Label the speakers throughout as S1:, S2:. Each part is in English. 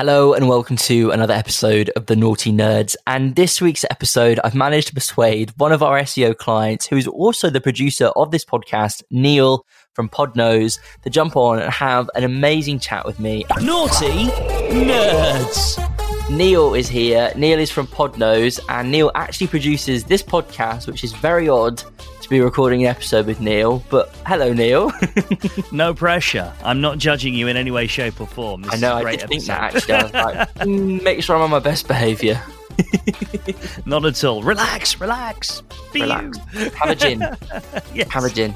S1: Hello and welcome to another episode of the Nauti Nerds. And this week's episode, I've managed to persuade one of our SEO clients, who is also the producer of this podcast, Neal from Podknows, to jump on and have an amazing chat with me.
S2: Nauti Nerds.
S1: Neal is here. Neal is from Podknows, and Neal actually produces this podcast, which is very odd to be recording an episode with Neal. But hello, Neal.
S2: no pressure. I'm not judging you in any way, shape, or form. This
S1: I know. I
S2: did
S1: think that actually. I was like, mm, make sure I'm on my best behaviour.
S2: not at all. Relax, relax. Be
S1: relax. You. Have a gin.
S2: yes.
S1: Have a gin.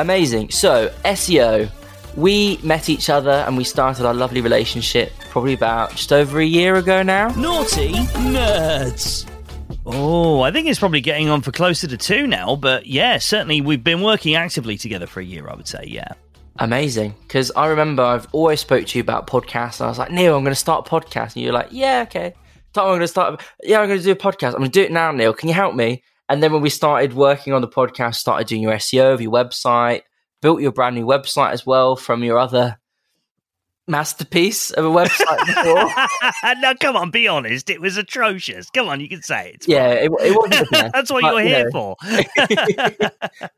S1: Amazing. So SEO we met each other and we started our lovely relationship probably about just over a year ago now.
S2: Nauti nerds. Oh, I think it's probably getting on for closer to two now, but yeah, certainly we've been working actively together for a year, I would say, yeah.
S1: Amazing. Because I remember I've always spoke to you about podcasts. I was like, Neal, I'm going to start a podcast. And you're like, yeah, okay. Tom, I'm going to start. Yeah, I'm going to do a podcast. I'm going to do it now, Neal. Can you help me? And then when we started working on the podcast, started doing your SEO of your website, built your brand new website as well from your other masterpiece of a website before.
S2: no, come on, be honest. It was atrocious. Come on, you can say it.
S1: yeah, it, it wasn't.
S2: That's what you're here know.
S1: for.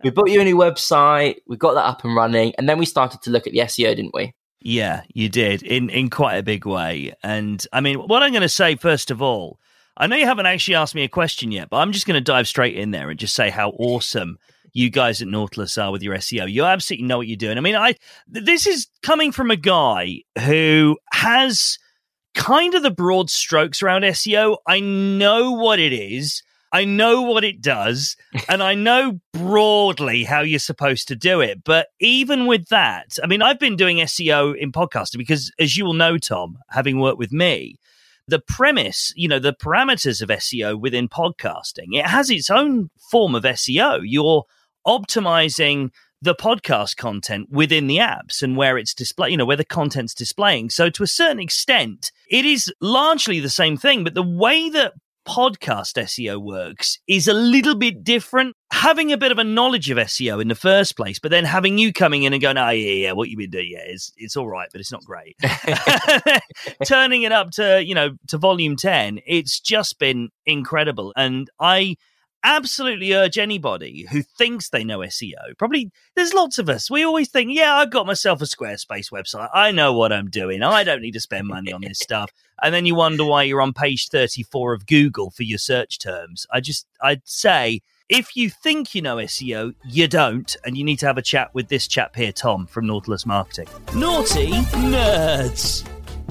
S1: we built you a new website. We got that up and running, and then we started to look at the SEO, didn't we?
S2: Yeah, you did in in quite a big way. And I mean, what I'm going to say first of all, I know you haven't actually asked me a question yet, but I'm just going to dive straight in there and just say how awesome you guys at Nautilus are with your SEO. You absolutely know what you're doing. I mean, I this is coming from a guy who has kind of the broad strokes around SEO. I know what it is. I know what it does, and I know broadly how you're supposed to do it. But even with that, I mean, I've been doing SEO in podcasting because, as you will know, Tom, having worked with me, the premise, you know, the parameters of SEO within podcasting, it has its own form of SEO. You're optimizing the podcast content within the apps and where it's display, you know, where the content's displaying. So to a certain extent, it is largely the same thing, but the way that podcast SEO works is a little bit different. Having a bit of a knowledge of SEO in the first place, but then having you coming in and going, oh, yeah, yeah, what you've been doing, yeah, it's, it's all right, but it's not great. Turning it up to, you know, to volume 10, it's just been incredible. And I absolutely urge anybody who thinks they know SEO. Probably there's lots of us. We always think, yeah, I've got myself a Squarespace website. I know what I'm doing. I don't need to spend money on this stuff. And then you wonder why you're on page 34 of Google for your search terms. I just, I'd say, if you think you know SEO, you don't, and you need to have a chat with this chap here, Tom from Nautilus Marketing. Nauti nerds.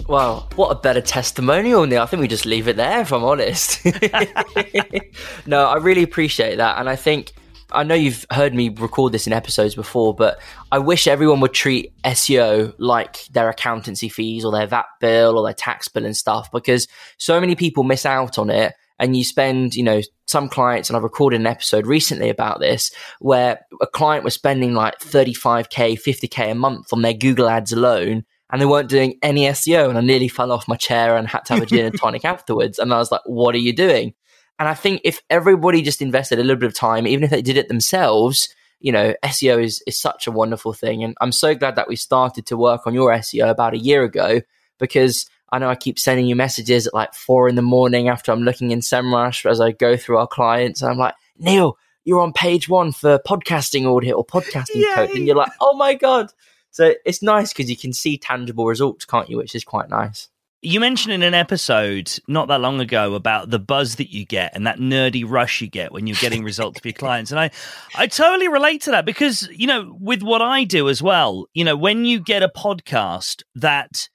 S1: Well, what a better testimonial, Neal. I think we just leave it there, if I'm honest. no, I really appreciate that. And I think, I know you've heard me record this in episodes before, but I wish everyone would treat SEO like their accountancy fees or their VAT bill or their tax bill and stuff, because so many people miss out on it. And you spend, you know, some clients, and I've recorded an episode recently about this, where a client was spending like 35K, 50K a month on their Google ads alone and they weren't doing any SEO. And I nearly fell off my chair and had to have a gin and tonic afterwards. And I was like, what are you doing? And I think if everybody just invested a little bit of time, even if they did it themselves, you know, SEO is, is such a wonderful thing. And I'm so glad that we started to work on your SEO about a year ago because I know I keep sending you messages at like four in the morning after I'm looking in SEMrush as I go through our clients. And I'm like, Neal, you're on page one for podcasting audit or podcasting Yay. code. And you're like, oh my God. So it's nice because you can see tangible results, can't you? Which is quite nice.
S2: You mentioned in an episode not that long ago about the buzz that you get and that nerdy rush you get when you're getting results for your clients. And I, I totally relate to that because, you know, with what I do as well, you know, when you get a podcast that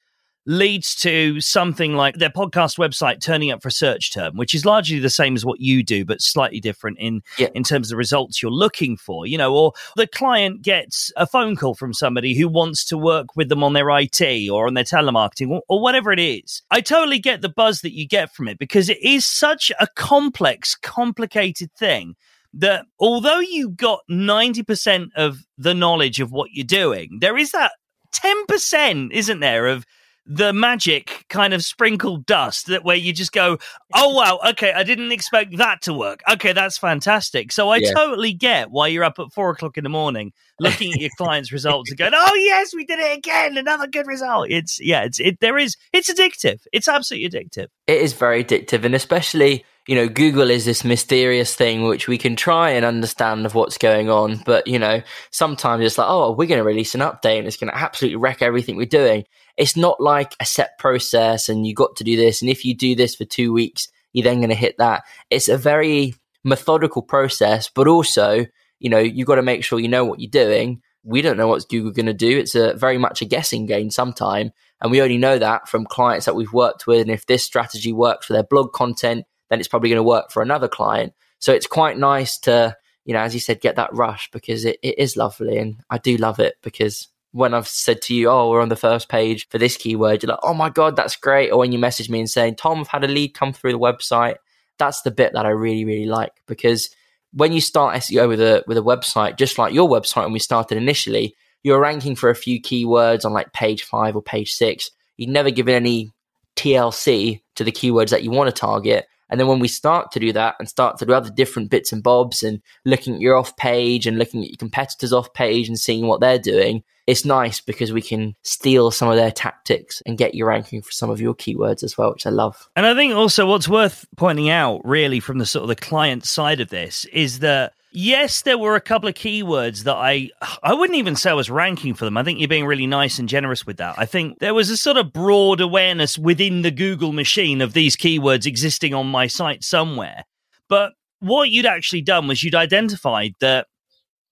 S2: leads to something like their podcast website turning up for a search term, which is largely the same as what you do, but slightly different in yeah. in terms of the results you're looking for. You know, or the client gets a phone call from somebody who wants to work with them on their IT or on their telemarketing or, or whatever it is. I totally get the buzz that you get from it because it is such a complex, complicated thing that although you got 90% of the knowledge of what you're doing, there is that 10%, isn't there, of the magic kind of sprinkled dust that where you just go, oh wow, okay, I didn't expect that to work. Okay, that's fantastic. So I yeah. totally get why you're up at four o'clock in the morning looking at your client's results and going, oh yes, we did it again, another good result. It's yeah, it's it there is it's addictive. It's absolutely addictive.
S1: It is very addictive, and especially you know, Google is this mysterious thing which we can try and understand of what's going on, but you know, sometimes it's like, oh, we're going to release an update and it's going to absolutely wreck everything we're doing. It's not like a set process and you got to do this, and if you do this for two weeks, you're then going to hit that. It's a very methodical process, but also, you know, you've got to make sure you know what you're doing. We don't know what's Google going to do. It's a very much a guessing game sometime. And we only know that from clients that we've worked with. And if this strategy works for their blog content, then it's probably going to work for another client. So it's quite nice to, you know, as you said, get that rush because it, it is lovely. And I do love it because when I've said to you, oh, we're on the first page for this keyword, you're like, oh my God, that's great. Or when you message me and saying, Tom, I've had a lead come through the website. That's the bit that I really, really like because when you start SEO with a with a website, just like your website when we started initially, you're ranking for a few keywords on like page five or page six. You'd never given any TLC to the keywords that you want to target. And then when we start to do that and start to do other different bits and bobs and looking at your off page and looking at your competitors off page and seeing what they're doing, it's nice because we can steal some of their tactics and get your ranking for some of your keywords as well, which I love.
S2: And I think also what's worth pointing out, really, from the sort of the client side of this, is that yes, there were a couple of keywords that I I wouldn't even say I was ranking for them. I think you're being really nice and generous with that. I think there was a sort of broad awareness within the Google machine of these keywords existing on my site somewhere. But what you'd actually done was you'd identified that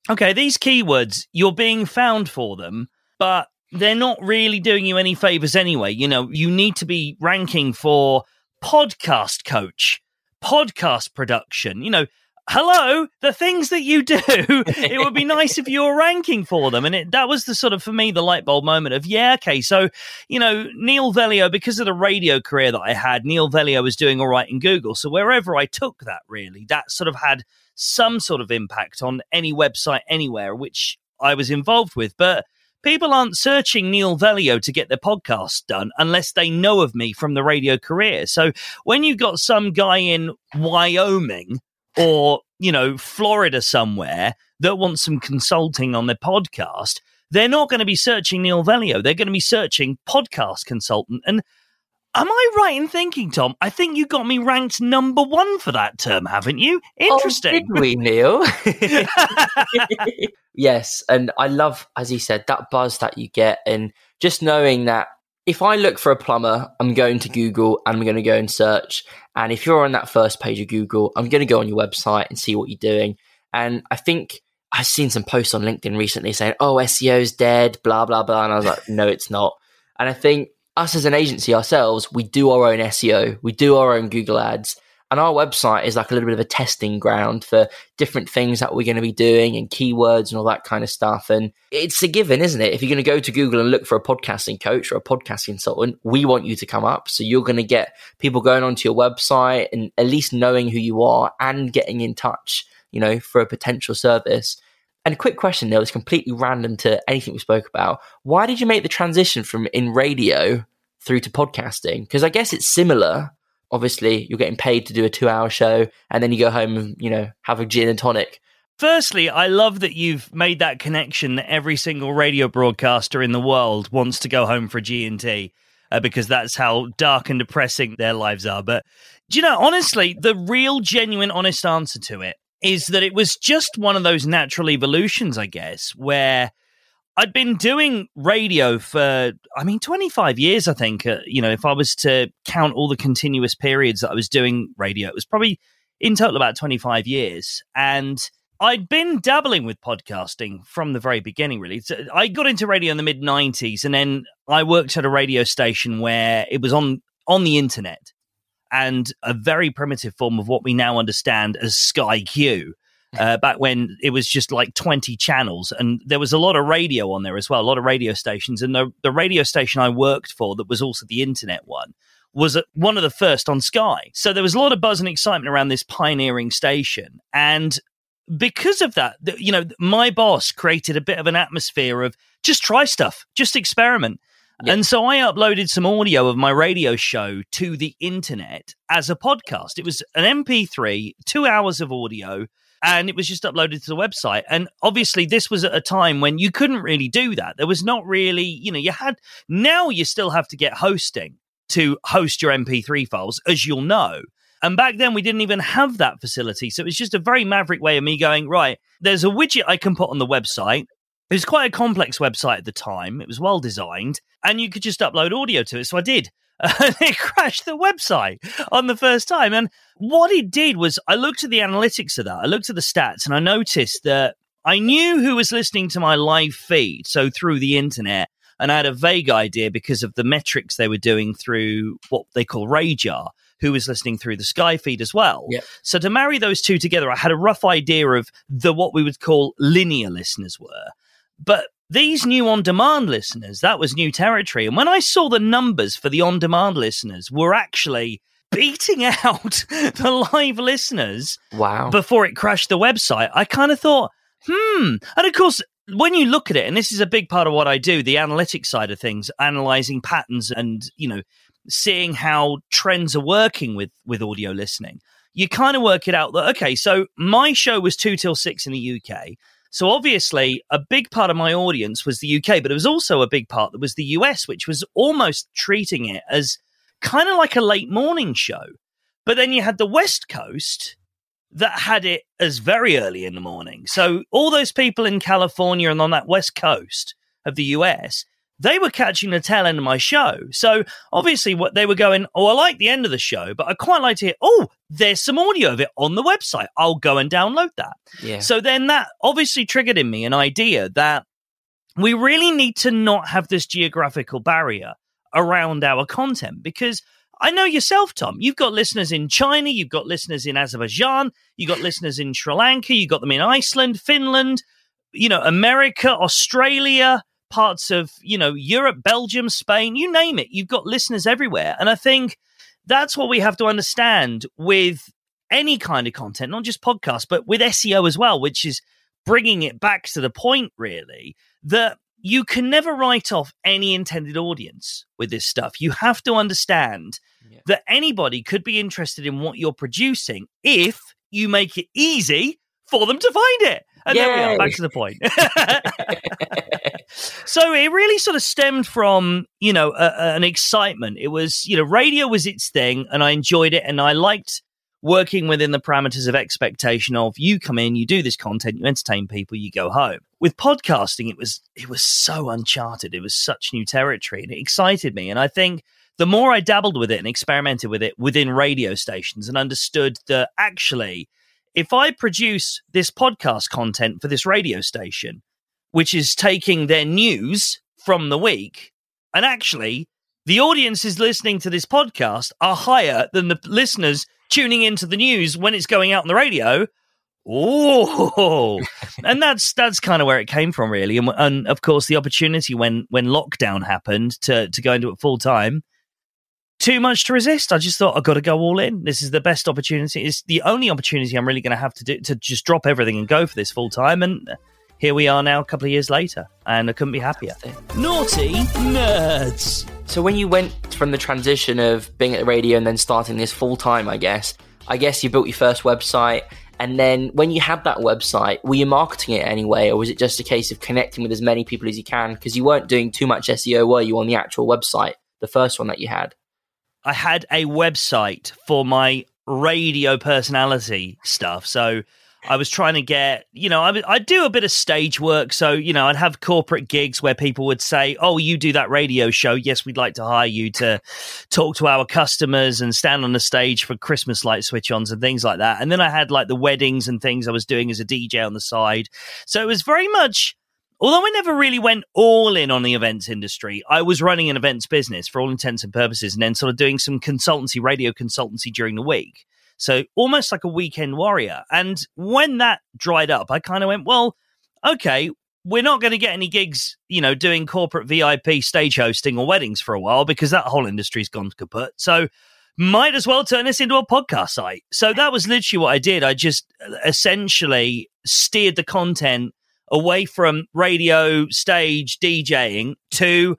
S2: okay, these keywords you're being found for them, but they're not really doing you any favors anyway. You know, you need to be ranking for podcast coach, podcast production, you know, hello, the things that you do, it would be nice if you were ranking for them. And it, that was the sort of, for me, the light bulb moment of, yeah, okay, so, you know, Neal Veglio because of the radio career that I had, Neal Veglio was doing all right in Google. So wherever I took that, really, that sort of had some sort of impact on any website anywhere, which I was involved with. But people aren't searching Neal Veglio to get their podcast done unless they know of me from the radio career. So when you've got some guy in Wyoming or, you know, Florida somewhere that wants some consulting on their podcast, they're not going to be searching Neal Veglio. They're going to be searching podcast consultant. And am I right in thinking, Tom? I think you got me ranked number one for that term, haven't you? Interesting.
S1: Oh, did we, Neal? yes. And I love, as you said, that buzz that you get and just knowing that if I look for a plumber, I'm going to Google and I'm going to go and search. And if you're on that first page of Google, I'm going to go on your website and see what you're doing. And I think I've seen some posts on LinkedIn recently saying, oh, SEO's dead, blah, blah, blah. And I was like, no, it's not. And I think us as an agency ourselves, we do our own SEO, we do our own Google ads. And our website is like a little bit of a testing ground for different things that we're going to be doing and keywords and all that kind of stuff. And it's a given, isn't it? If you're going to go to Google and look for a podcasting coach or a podcast consultant, we want you to come up. So you're going to get people going onto your website and at least knowing who you are and getting in touch, you know, for a potential service. And a quick question though, was completely random to anything we spoke about. Why did you make the transition from in radio through to podcasting? Because I guess it's similar, obviously you're getting paid to do a two hour show and then you go home and, you know, have a gin and tonic.
S2: Firstly, I love that you've made that connection that every single radio broadcaster in the world wants to go home for G&T uh, because that's how dark and depressing their lives are. But do you know, honestly, the real genuine honest answer to it is that it was just one of those natural evolutions, I guess, where I'd been doing radio for, I mean, 25 years, I think. Uh, you know, if I was to count all the continuous periods that I was doing radio, it was probably in total about 25 years. And I'd been dabbling with podcasting from the very beginning, really. So I got into radio in the mid 90s, and then I worked at a radio station where it was on, on the internet and a very primitive form of what we now understand as Sky Q uh, back when it was just like 20 channels and there was a lot of radio on there as well, a lot of radio stations. And the, the radio station I worked for that was also the internet one was one of the first on Sky. So there was a lot of buzz and excitement around this pioneering station. And because of that, you know, my boss created a bit of an atmosphere of just try stuff, just experiment. Yeah. And so I uploaded some audio of my radio show to the internet as a podcast. It was an MP3, two hours of audio, and it was just uploaded to the website. And obviously, this was at a time when you couldn't really do that. There was not really, you know, you had, now you still have to get hosting to host your MP3 files, as you'll know. And back then, we didn't even have that facility. So it was just a very maverick way of me going, right, there's a widget I can put on the website. It was quite a complex website at the time. It was well designed, and you could just upload audio to it. So I did. And it crashed the website on the first time. And what it did was I looked at the analytics of that. I looked at the stats and I noticed that I knew who was listening to my live feed. So through the internet, and I had a vague idea because of the metrics they were doing through what they call RAJAR, who was listening through the Sky feed as well.
S1: Yep.
S2: So to marry those two together, I had a rough idea of the what we would call linear listeners were. But these new on demand listeners, that was new territory. And when I saw the numbers for the on demand listeners were actually beating out the live listeners
S1: wow.
S2: before it crashed the website, I kind of thought, hmm. And of course, when you look at it, and this is a big part of what I do, the analytics side of things, analyzing patterns and, you know, seeing how trends are working with with audio listening, you kind of work it out that okay, so my show was two till six in the UK. So obviously, a big part of my audience was the UK, but it was also a big part that was the US, which was almost treating it as kind of like a late morning show. But then you had the West Coast that had it as very early in the morning. So all those people in California and on that West Coast of the US, they were catching the tail end of my show. So obviously, what they were going, oh, I like the end of the show, but I quite like to hear, oh, there's some audio of it on the website. I'll go and download that.
S1: Yeah.
S2: So then that obviously triggered in me an idea that we really need to not have this geographical barrier around our content because I know yourself, Tom. You've got listeners in China, you've got listeners in Azerbaijan, you've got listeners in Sri Lanka, you've got them in Iceland, Finland, you know, America, Australia, parts of, you know, Europe, Belgium, Spain, you name it. You've got listeners everywhere. And I think that's what we have to understand with any kind of content, not just podcasts, but with SEO as well, which is bringing it back to the point, really, that you can never write off any intended audience with this stuff. You have to understand yeah. that anybody could be interested in what you're producing if you make it easy for them to find it. And Yay. there we are, back to the point. so it really sort of stemmed from, you know, a, a, an excitement. It was, you know, radio was its thing and I enjoyed it and I liked working within the parameters of expectation of you come in, you do this content, you entertain people, you go home. With podcasting, it was it was so uncharted. It was such new territory and it excited me. And I think the more I dabbled with it and experimented with it within radio stations and understood that actually if I produce this podcast content for this radio station, which is taking their news from the week, and actually the audiences listening to this podcast are higher than the listeners tuning into the news when it's going out on the radio. Oh, and that's that's kind of where it came from, really. And, and of course, the opportunity when when lockdown happened to to go into it full time too much to resist. I just thought I've got to go all in. This is the best opportunity. It's the only opportunity I'm really going to have to do to just drop everything and go for this full time. And here we are now, a couple of years later, and I couldn't be happier. Nauti nerds.
S1: So when you went from the transition of being at the radio and then starting this full time, I guess, I guess you built your first website. And then when you had that website, were you marketing it anyway, or was it just a case of connecting with as many people as you can? Because you weren't doing too much SEO, were you, on the actual website, the first one that you had?
S2: I had a website for my radio personality stuff. So I was trying to get, you know, I, I do a bit of stage work. So, you know, I'd have corporate gigs where people would say, Oh, you do that radio show. Yes, we'd like to hire you to talk to our customers and stand on the stage for Christmas light switch ons and things like that. And then I had like the weddings and things I was doing as a DJ on the side. So it was very much although I never really went all in on the events industry, I was running an events business for all intents and purposes and then sort of doing some consultancy, radio consultancy during the week. So almost like a weekend warrior. And when that dried up, I kind of went, well, okay, we're not going to get any gigs, you know, doing corporate VIP stage hosting or weddings for a while because that whole industry's gone kaput. So might as well turn this into a podcast site. So that was literally what I did. I just uh, essentially steered the content away from radio, stage, DJing to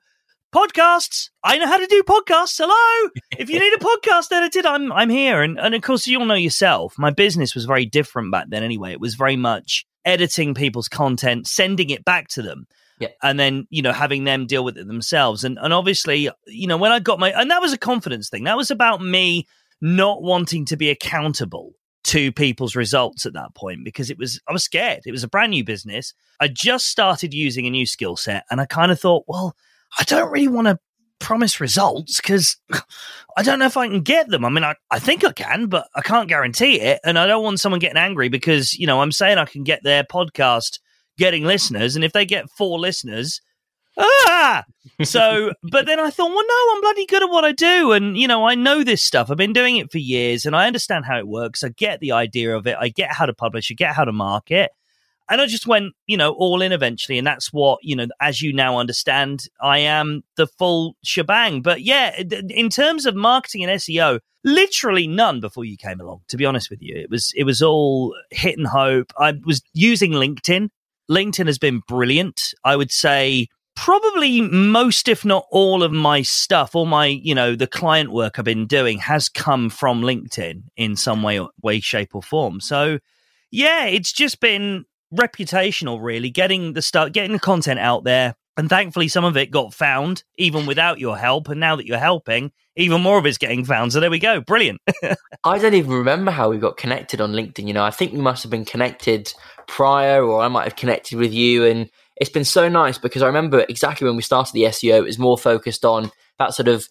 S2: podcasts. I know how to do podcasts. Hello. if you need a podcast edited, I'm I'm here. And and of course you'll know yourself. My business was very different back then anyway. It was very much editing people's content, sending it back to them.
S1: Yeah.
S2: And then, you know, having them deal with it themselves. And and obviously, you know, when I got my and that was a confidence thing. That was about me not wanting to be accountable to people's results at that point because it was I was scared. It was a brand new business. I just started using a new skill set and I kind of thought, well, I don't really want to promise results because I don't know if I can get them. I mean, I, I think I can, but I can't guarantee it. And I don't want someone getting angry because, you know, I'm saying I can get their podcast getting listeners. And if they get four listeners, ah! So, but then I thought, well, no, I'm bloody good at what I do. And, you know, I know this stuff. I've been doing it for years and I understand how it works. I get the idea of it. I get how to publish, I get how to market. And I just went, you know, all in eventually. And that's what, you know, as you now understand, I am the full shebang. But yeah, in terms of marketing and SEO, literally none before you came along, to be honest with you. It was, it was all hit and hope. I was using LinkedIn. LinkedIn has been brilliant. I would say probably most, if not all of my stuff, all my, you know, the client work I've been doing has come from LinkedIn in some way, way, shape or form. So yeah, it's just been reputational really getting the stuff getting the content out there. And thankfully some of it got found even without your help. And now that you're helping even more of it's getting found. So there we go. Brilliant.
S1: I don't even remember how we got connected on linkedin. You know i think we must have been connected prior or i might have connected with you. And it's been so nice because i remember exactly when we started the seo it was more focused on that sort of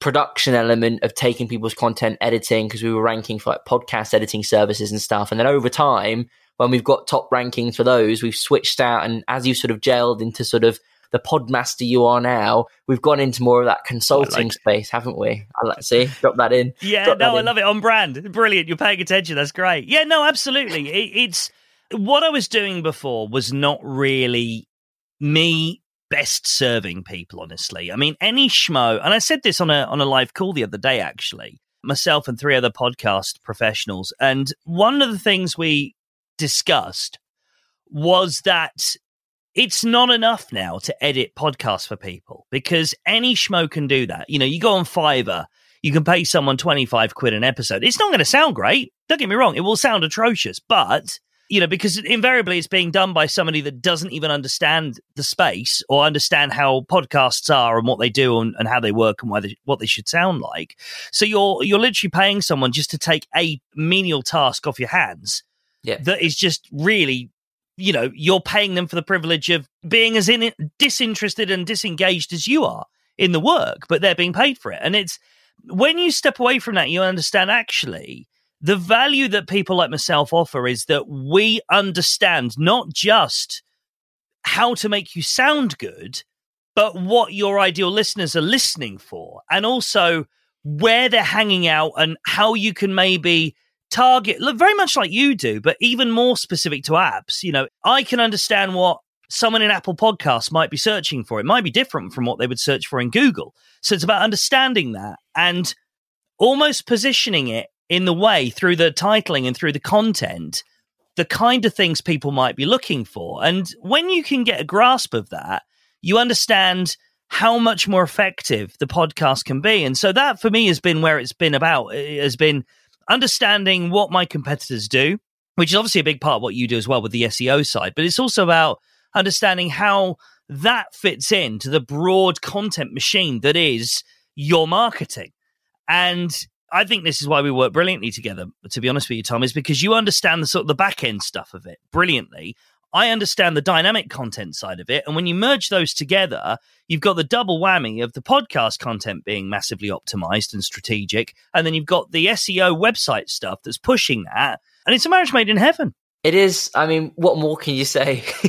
S1: production element of taking people's content editing because we were ranking for like podcast editing services and stuff. And then over time when we've got top rankings for those, we've switched out. And as you sort of gelled into sort of the podmaster you are now, we've gone into more of that consulting like space, haven't we? I like see, drop that in.
S2: Yeah,
S1: drop
S2: no, I love it on brand. Brilliant. You're paying attention. That's great. Yeah, no, absolutely. it, it's what I was doing before was not really me best serving people honestly i mean any schmo and i said this on a on a live call the other day actually myself and three other podcast professionals and one of the things we discussed was that it's not enough now to edit podcasts for people because any schmo can do that. You know, you go on Fiverr, you can pay someone 25 quid an episode. It's not going to sound great. Don't get me wrong. It will sound atrocious, but you know, because invariably it's being done by somebody that doesn't even understand the space or understand how podcasts are and what they do and, and how they work and they, what they should sound like. So you're you're literally paying someone just to take a menial task off your hands
S1: yeah.
S2: that is just really you know you're paying them for the privilege of being as in disinterested and disengaged as you are in the work but they're being paid for it and it's when you step away from that you understand actually the value that people like myself offer is that we understand not just how to make you sound good but what your ideal listeners are listening for and also where they're hanging out and how you can maybe target look very much like you do, but even more specific to apps. You know, I can understand what someone in Apple Podcasts might be searching for. It might be different from what they would search for in Google. So it's about understanding that and almost positioning it in the way through the titling and through the content, the kind of things people might be looking for. And when you can get a grasp of that, you understand how much more effective the podcast can be. And so that for me has been where it's been about. It has been understanding what my competitors do, which is obviously a big part of what you do as well with the SEO side, but it's also about understanding how that fits into the broad content machine that is your marketing. And I think this is why we work brilliantly together, to be honest with you, Tom, is because you understand the sort of the back end stuff of it brilliantly. I understand the dynamic content side of it. And when you merge those together, you've got the double whammy of the podcast content being massively optimized and strategic. And then you've got the SEO website stuff that's pushing that. And it's a marriage made in heaven.
S1: It is. I mean, what more can you say?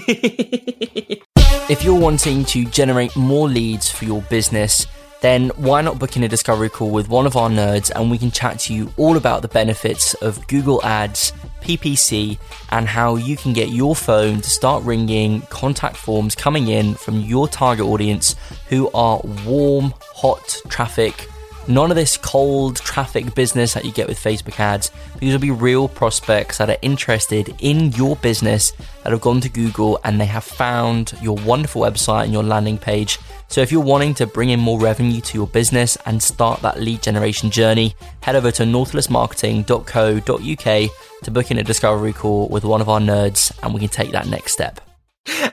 S1: if you're wanting to generate more leads for your business, then why not book in a discovery call with one of our nerds and we can chat to you all about the benefits of Google Ads, PPC, and how you can get your phone to start ringing contact forms coming in from your target audience who are warm, hot traffic None of this cold traffic business that you get with Facebook ads. These will be real prospects that are interested in your business that have gone to Google and they have found your wonderful website and your landing page. So if you're wanting to bring in more revenue to your business and start that lead generation journey, head over to nautilusmarketing.co.uk to book in a discovery call with one of our nerds and we can take that next step.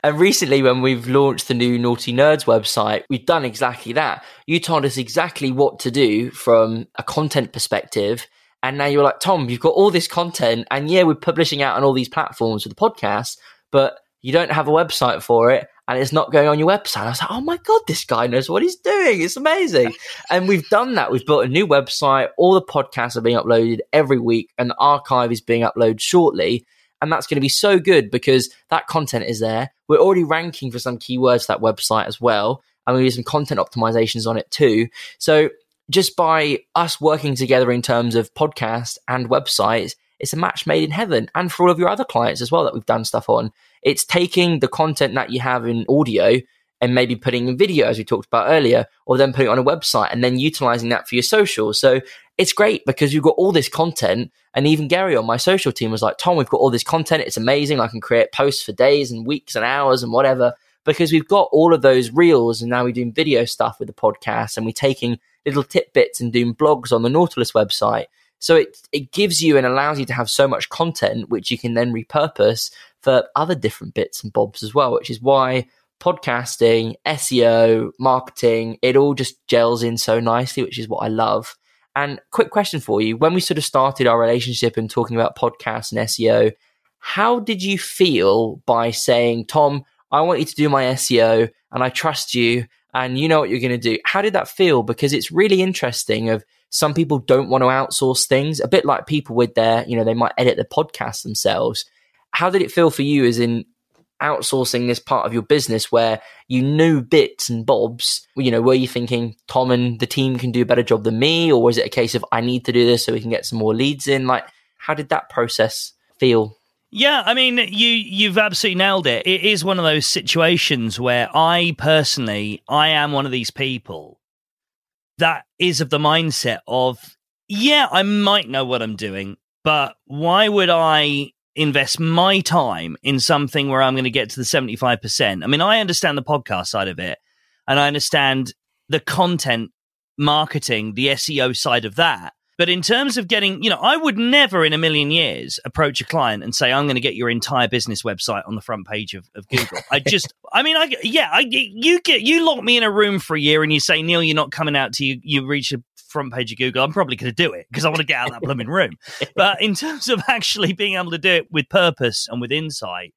S1: And recently, when we've launched the new Nauti Nerds website, we've done exactly that. You told us exactly what to do from a content perspective. And now you're like, Tom, you've got all this content. And yeah, we're publishing out on all these platforms with the podcast, but you don't have a website for it and it's not going on your website. I was like, oh my God, this guy knows what he's doing. It's amazing. and we've done that. We've built a new website. All the podcasts are being uploaded every week and the archive is being uploaded shortly. And that's going to be so good because that content is there. We're already ranking for some keywords that website as well. And we do some content optimizations on it too. So just by us working together in terms of podcast and websites, it's a match made in heaven. And for all of your other clients as well that we've done stuff on, it's taking the content that you have in audio and maybe putting in video, as we talked about earlier, or then putting it on a website and then utilizing that for your social. So it's great because you've got all this content. And even Gary on my social team was like, Tom, we've got all this content. It's amazing. I can create posts for days and weeks and hours and whatever because we've got all of those reels and now we're doing video stuff with the podcast and we're taking little tidbits and doing blogs on the Nautilus website. So it, it gives you and allows you to have so much content, which you can then repurpose for other different bits and bobs as well, which is why podcasting, SEO, marketing, it all just gels in so nicely, which is what I love. And quick question for you. When we sort of started our relationship and talking about podcasts and SEO, how did you feel by saying, Tom, I want you to do my SEO and I trust you and you know what you're going to do? How did that feel? Because it's really interesting of some people don't want to outsource things, a bit like people with their, you know, they might edit the podcast themselves. How did it feel for you as in outsourcing this part of your business where you knew bits and bobs, you know, were you thinking Tom and the team can do a better job than me? Or was it a case of I need to do this so we can get some more leads in? Like, how did that process feel?
S2: Yeah, I mean, you you've absolutely nailed it. It is one of those situations where I personally, I am one of these people that is of the mindset of, yeah, I might know what I'm doing, but why would I invest my time in something where I'm going to get to the 75%. I mean, I understand the podcast side of it and I understand the content marketing, the SEO side of that. But in terms of getting, you know, I would never in a million years approach a client and say, I'm going to get your entire business website on the front page of, of Google. I just, I mean, I, yeah, I, you get, you lock me in a room for a year and you say, Neal, you're not coming out to you, you reach a front page of Google, I'm probably going to do it because I want to get out of that blooming room. But in terms of actually being able to do it with purpose and with insight,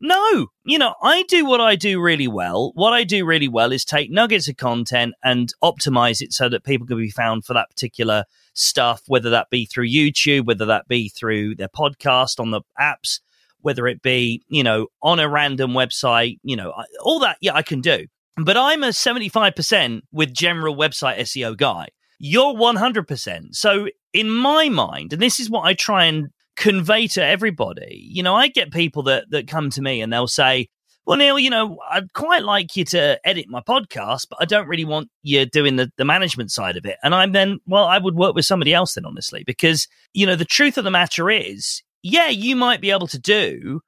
S2: no, you know, I do what I do really well. What I do really well is take nuggets of content and optimize it so that people can be found for that particular stuff, whether that be through YouTube, whether that be through their podcast on the apps, whether it be, you know, on a random website, you know, all that, yeah, I can do. But I'm a 75% with general website SEO guy. You're 100%. So, in my mind, and this is what I try and convey to everybody, you know, I get people that, that come to me and they'll say, well, Neal, you know, I'd quite like you to edit my podcast, but I don't really want you doing the, the management side of it. And I'm then, well, I would work with somebody else then, honestly, because, you know, the truth of the matter is, yeah, you might be able to do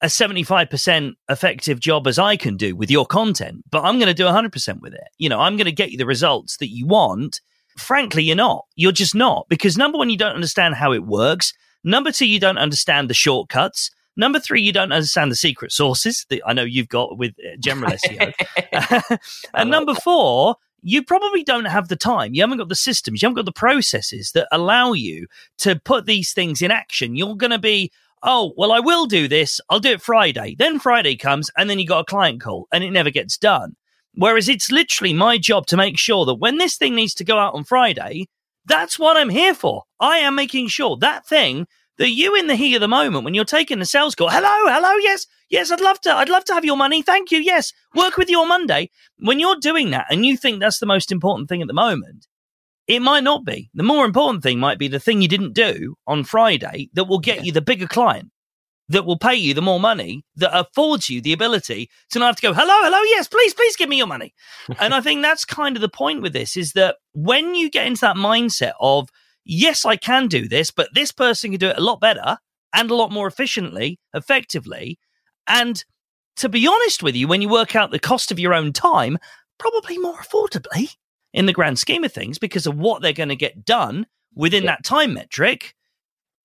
S2: a 75% effective job as I can do with your content, but I'm going to do 100% with it. You know, I'm going to get you the results that you want frankly, you're not. You're just not. Because number one, you don't understand how it works. Number two, you don't understand the shortcuts. Number three, you don't understand the secret sources that I know you've got with uh, general SEO. and number four, you probably don't have the time. You haven't got the systems. You haven't got the processes that allow you to put these things in action. You're going to be, oh, well, I will do this. I'll do it Friday. Then Friday comes and then you got a client call and it never gets done. Whereas it's literally my job to make sure that when this thing needs to go out on Friday, that's what I'm here for. I am making sure that thing that you in the heat of the moment when you're taking the sales call, hello, hello, yes, yes, I'd love to, I'd love to have your money. Thank you. Yes. Work with you on Monday. When you're doing that and you think that's the most important thing at the moment, it might not be. The more important thing might be the thing you didn't do on Friday that will get yeah. you the bigger client. That will pay you the more money that affords you the ability to not have to go, hello, hello, yes, please, please give me your money. and I think that's kind of the point with this is that when you get into that mindset of, yes, I can do this, but this person can do it a lot better and a lot more efficiently, effectively. And to be honest with you, when you work out the cost of your own time, probably more affordably in the grand scheme of things because of what they're going to get done within yeah. that time metric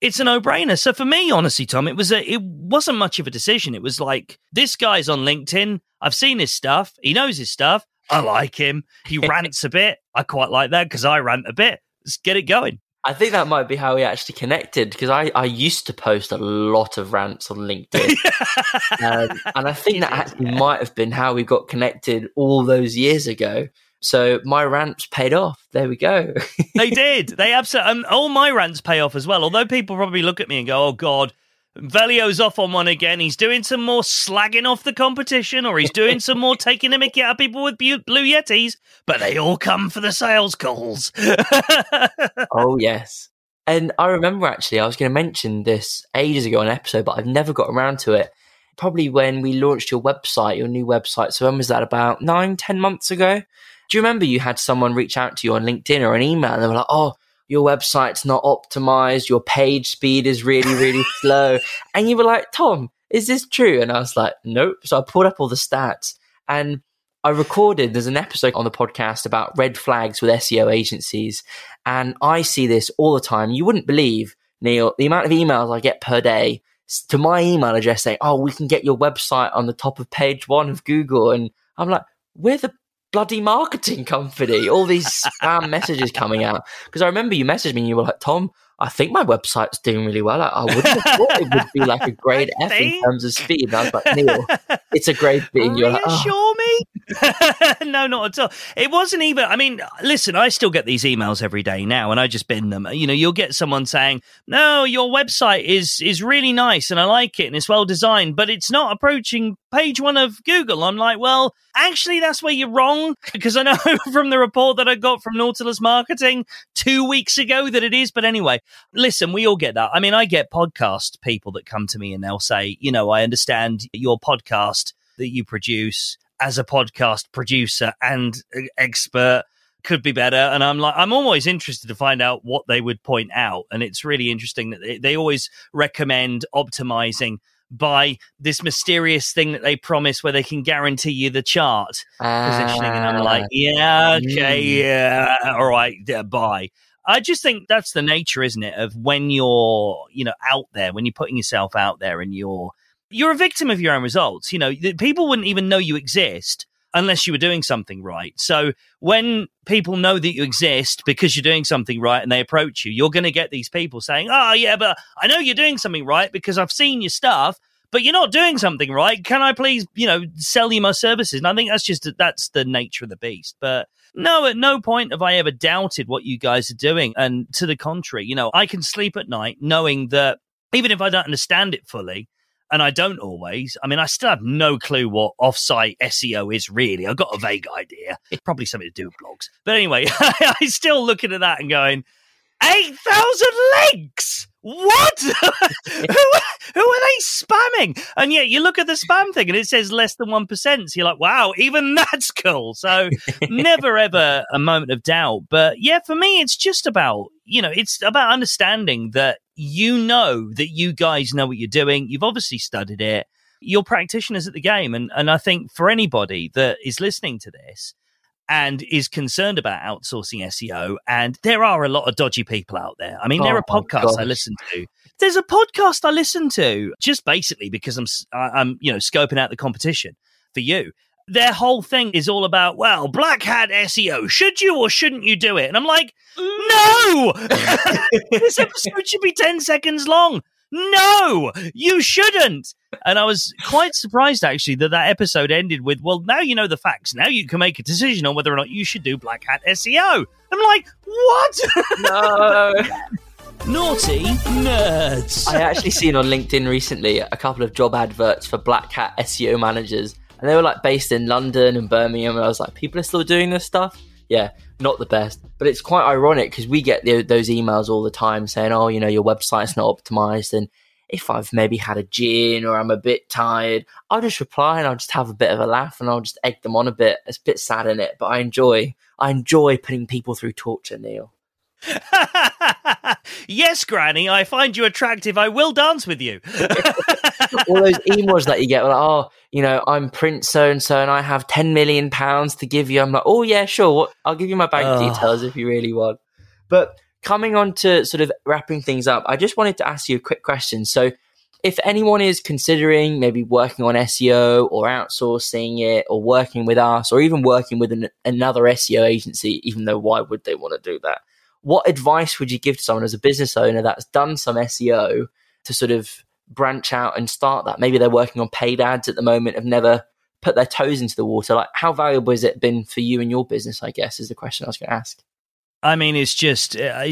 S2: it's a no-brainer. So for me, honestly, Tom, it was a it wasn't much of a decision. It was like this guy's on LinkedIn. I've seen his stuff. He knows his stuff. I like him. He rants a bit. I quite like that because I rant a bit. Let's get it going.
S1: I think that might be how we actually connected because I, I used to post a lot of rants on LinkedIn. um, and I think that actually might have been how we got connected all those years ago. So my rants paid off. There we go.
S2: they did. They absolutely. Um, all my rants pay off as well. Although people probably look at me and go, "Oh God, Veglio's off on one again. He's doing some more slagging off the competition, or he's doing some more taking a mickey out of people with blue Yetis." But they all come for the sales calls.
S1: oh yes. And I remember actually, I was going to mention this ages ago on an episode, but I've never got around to it. Probably when we launched your website, your new website. So when was that? About nine, ten months ago do you remember you had someone reach out to you on LinkedIn or an email and they were like, oh, your website's not optimized, your page speed is really, really slow. And you were like, Tom, is this true? And I was like, nope. So I pulled up all the stats and I recorded, there's an episode on the podcast about red flags with SEO agencies. And I see this all the time. You wouldn't believe, Neal, the amount of emails I get per day to my email address saying, oh, we can get your website on the top of page one of Google. And I'm like, we're the bloody marketing company. All these spam messages coming out. Because I remember you messaged me and you were like, Tom, I think my website's doing really well. I, I wouldn't have thought it would be like a grade F in terms of speed. And I was like, Neal, it's a grade B. And
S2: you're like, oh. me? no, not at all. It wasn't even, I mean, listen, I still get these emails every day now and I just bin them. You know, you'll get someone saying, no, your website is, is really nice and I like it and it's well designed, but it's not approaching page one of Google. I'm like, well, actually, that's where you're wrong because I know from the report that I got from Nautilus Marketing two weeks ago that it is. But anyway, listen, we all get that. I mean, I get podcast people that come to me and they'll say, you know, I understand your podcast that you produce as a podcast producer and expert could be better. And I'm like, I'm always interested to find out what they would point out. And it's really interesting that they, they always recommend optimizing by this mysterious thing that they promise where they can guarantee you the chart uh, positioning. And I'm like, ah. yeah, okay, mm. yeah, all right, yeah, bye. I just think that's the nature, isn't it, of when you're, you know, out there, when you're putting yourself out there and you're you're a victim of your own results. You know, people wouldn't even know you exist unless you were doing something right. So when people know that you exist because you're doing something right and they approach you, you're going to get these people saying, "Oh, yeah, but I know you're doing something right because I've seen your stuff." But you're not doing something right. Can I please, you know, sell you my services? And I think that's just that's the nature of the beast. But no, at no point have I ever doubted what you guys are doing. And to the contrary, you know, I can sleep at night knowing that even if I don't understand it fully, and I don't always. I mean, I still have no clue what offsite SEO is really. I've got a vague idea. It's probably something to do with blogs. But anyway, I'm still looking at that and going, 8,000 links! What? who, who are they spamming? And yet you look at the spam thing and it says less than 1%. So you're like, wow, even that's cool. So never ever a moment of doubt. But yeah, for me, it's just about, you know, it's about understanding that you know that you guys know what you're doing. You've obviously studied it. You're practitioners at the game. And, and I think for anybody that is listening to this, and is concerned about outsourcing SEO. And there are a lot of dodgy people out there. I mean, oh, there are podcasts I listen to. There's a podcast I listen to just basically because I'm, I'm, you know, scoping out the competition for you. Their whole thing is all about, well, black hat SEO. Should you or shouldn't you do it? And I'm like, mm. no! this episode should be 10 seconds long no, you shouldn't. And I was quite surprised actually that that episode ended with, well, now you know the facts. Now you can make a decision on whether or not you should do Black Hat SEO. I'm like, what?
S1: No.
S2: Nauti nerds.
S1: I actually seen on LinkedIn recently a couple of job adverts for Black Hat SEO managers, and they were like based in London and Birmingham. And I was like, people are still doing this stuff. Yeah, not the best. But it's quite ironic because we get the, those emails all the time saying, "Oh, you know, your website's not optimized," and if I've maybe had a gin or I'm a bit tired, I'll just reply and I'll just have a bit of a laugh and I'll just egg them on a bit. It's a bit sad in it, but I enjoy I enjoy putting people through torture, Neal.
S2: yes, Granny, I find you attractive. I will dance with you.
S1: All those emails that you get, like, oh, you know, I'm Prince so and so, and I have ten million pounds to give you. I'm like, oh yeah, sure. I'll give you my bank details if you really want. But coming on to sort of wrapping things up, I just wanted to ask you a quick question. So, if anyone is considering maybe working on SEO or outsourcing it or working with us or even working with an, another SEO agency, even though why would they want to do that? What advice would you give to someone as a business owner that's done some SEO to sort of branch out and start that? Maybe they're working on paid ads at the moment, have never put their toes into the water. Like, how valuable has it been for you and your business? I guess is the question I was going to ask.
S2: I mean, it's just uh,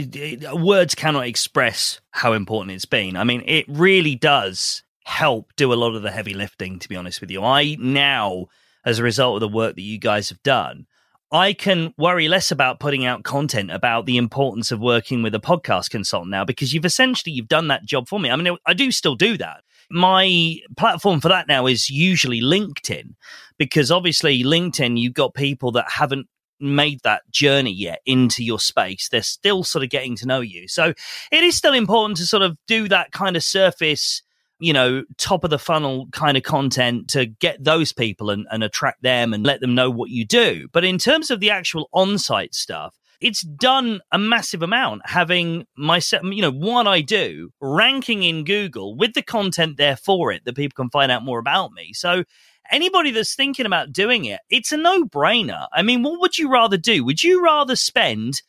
S2: words cannot express how important it's been. I mean, it really does help do a lot of the heavy lifting, to be honest with you. I now, as a result of the work that you guys have done, I can worry less about putting out content about the importance of working with a podcast consultant now because you've essentially you've done that job for me. I mean, I do still do that. My platform for that now is usually LinkedIn because obviously LinkedIn you've got people that haven't made that journey yet into your space. They're still sort of getting to know you. So it is still important to sort of do that kind of surface, you know, top of the funnel kind of content to get those people and, and attract them and let them know what you do. But in terms of the actual on site stuff, it's done a massive amount having my you know, what I do ranking in Google with the content there for it that people can find out more about me. So anybody that's thinking about doing it, it's a no brainer. I mean, what would you rather do? Would you rather spend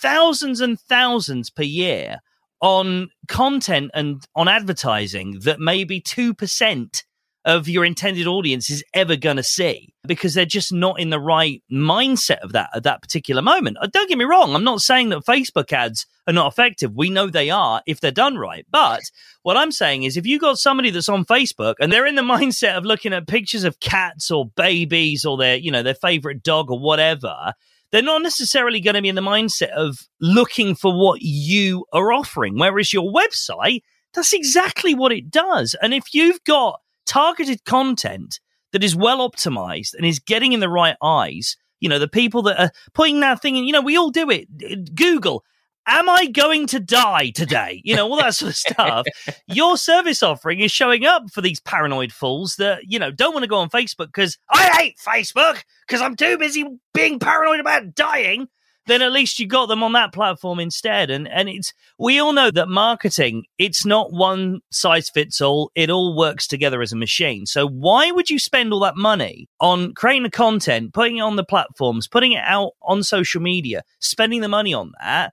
S2: thousands and thousands per year on content and on advertising that maybe 2% of your intended audience is ever going to see because they're just not in the right mindset of that at that particular moment. Uh, don't get me wrong. I'm not saying that Facebook ads are not effective. We know they are if they're done right. But what I'm saying is if you've got somebody that's on Facebook and they're in the mindset of looking at pictures of cats or babies or their, you know, their favorite dog or whatever, they're not necessarily going to be in the mindset of looking for what you are offering. Whereas your website, that's exactly what it does. And if you've got targeted content that is well optimized and is getting in the right eyes. You know, the people that are putting that thing in, you know, we all do it. Google, am I going to die today? You know, all that sort of stuff. Your service offering is showing up for these paranoid fools that, you know, don't want to go on Facebook because I hate Facebook because I'm too busy being paranoid about dying then at least you got them on that platform instead. And and it's we all know that marketing, it's not one size fits all. It all works together as a machine. So why would you spend all that money on creating the content, putting it on the platforms, putting it out on social media, spending the money on that?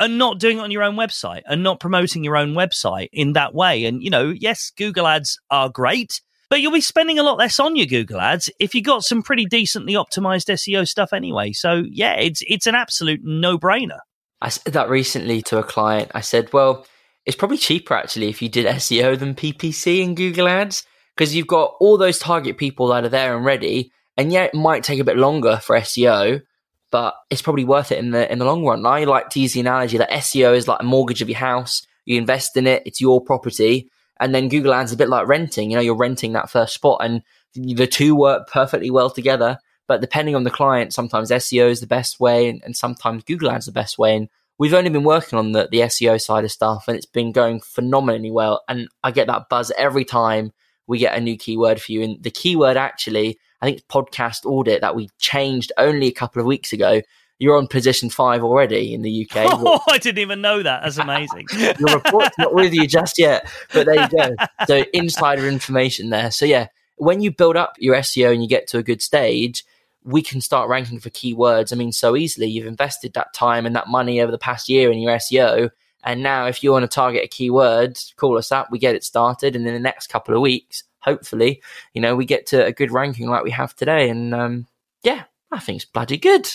S2: and not doing it on your own website and not promoting your own website in that way. And, you know, yes, Google ads are great. But you'll be spending a lot less on your Google ads if you got some pretty decently optimized SEO stuff anyway. So yeah, it's it's an absolute no brainer.
S1: I said that recently to a client. I said, well, it's probably cheaper actually if you did SEO than PPC in Google ads because you've got all those target people that are there and ready. And yeah, it might take a bit longer for SEO, but it's probably worth it in the in the long run. I like to use the analogy that SEO is like a mortgage of your house. You invest in it, it's your property, and then Google Ads is a bit like renting. You know, you're renting that first spot, and the two work perfectly well together. But depending on the client, sometimes SEO is the best way, and, and sometimes Google Ads is the best way. And we've only been working on the, the SEO side of stuff, and it's been going phenomenally well. And I get that buzz every time we get a new keyword for you. And the keyword actually, I think podcast audit that we changed only a couple of weeks ago you're on position five already in the UK.
S2: Oh, I didn't even know that. That's amazing.
S1: Your report's not with you just yet, but there you go. So insider information there. So yeah, when you build up your SEO and you get to a good stage, we can start ranking for keywords. I mean, so easily. You've invested that time and that money over the past year in your SEO. And now, if you want to target a keyword, call us up. We get it started, and in the next couple of weeks, hopefully, you know, we get to a good ranking like we have today. And um, yeah, I think it's bloody good.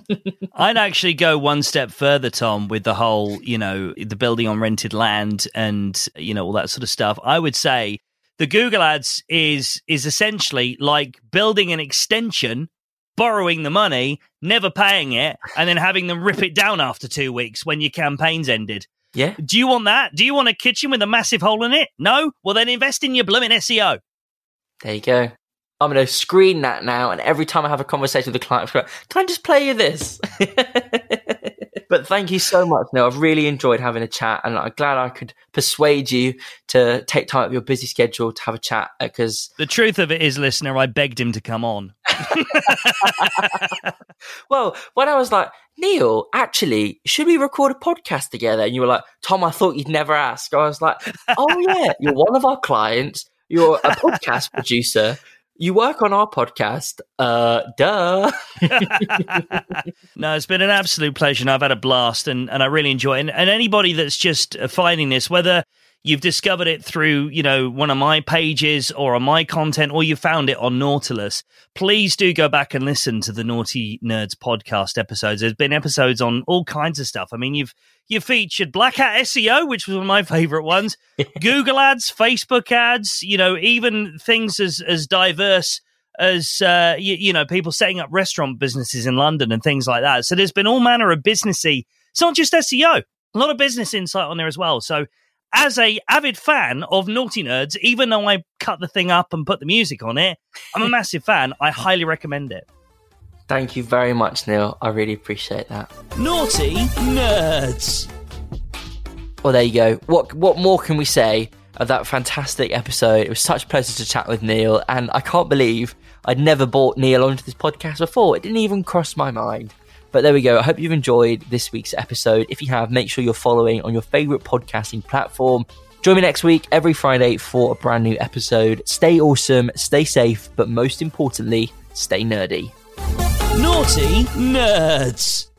S2: I'd actually go one step further, Tom, with the whole, you know, the building on rented land and, you know, all that sort of stuff. I would say the Google ads is is essentially like building an extension, borrowing the money, never paying it, and then having them rip it down after two weeks when your campaign's ended.
S1: Yeah.
S2: Do you want that? Do you want a kitchen with a massive hole in it? No? Well, then invest in your blooming SEO.
S1: There you go. I'm going to screen that now, and every time I have a conversation with a client, I'm can I just play you this? but thank you so much, Neal. I've really enjoyed having a chat, and I'm glad I could persuade you to take time out of your busy schedule to have a chat. Uh, because
S2: the truth of it is, listener, I begged him to come on.
S1: well, when I was like, Neal, actually, should we record a podcast together? And you were like, Tom, I thought you'd never ask. I was like, oh, yeah, you're one of our clients. You're a podcast producer you work on our podcast. Uh, duh.
S2: no, it's been an absolute pleasure. And I've had a blast and, and I really enjoy it. And, and anybody that's just finding this, whether you've discovered it through, you know, one of my pages or on my content, or you found it on Nautilus, please do go back and listen to the Nauti Nerds podcast episodes. There's been episodes on all kinds of stuff. I mean, you've you featured Black Hat SEO, which was one of my favorite ones, Google ads, Facebook ads, you know, even things as as diverse as uh, you, you know people setting up restaurant businesses in London and things like that. So there's been all manner of businessy. It's not just SEO. A lot of business insight on there as well. So as a avid fan of Nauti Nerds, even though I cut the thing up and put the music on it, I'm a massive fan. I highly recommend it.
S1: Thank you very much, Neal. I really appreciate that.
S2: Nauti Nerds.
S1: Well, there you go. What what more can we say of that fantastic episode? It was such a pleasure to chat with Neal, and I can't believe I'd never brought Neal onto this podcast before. It didn't even cross my mind. But there we go. I hope you've enjoyed this week's episode. If you have, make sure you're following on your favorite podcasting platform. Join me next week, every Friday, for a brand new episode. Stay awesome, stay safe, but most importantly, stay nerdy.
S2: Nauti Nerds.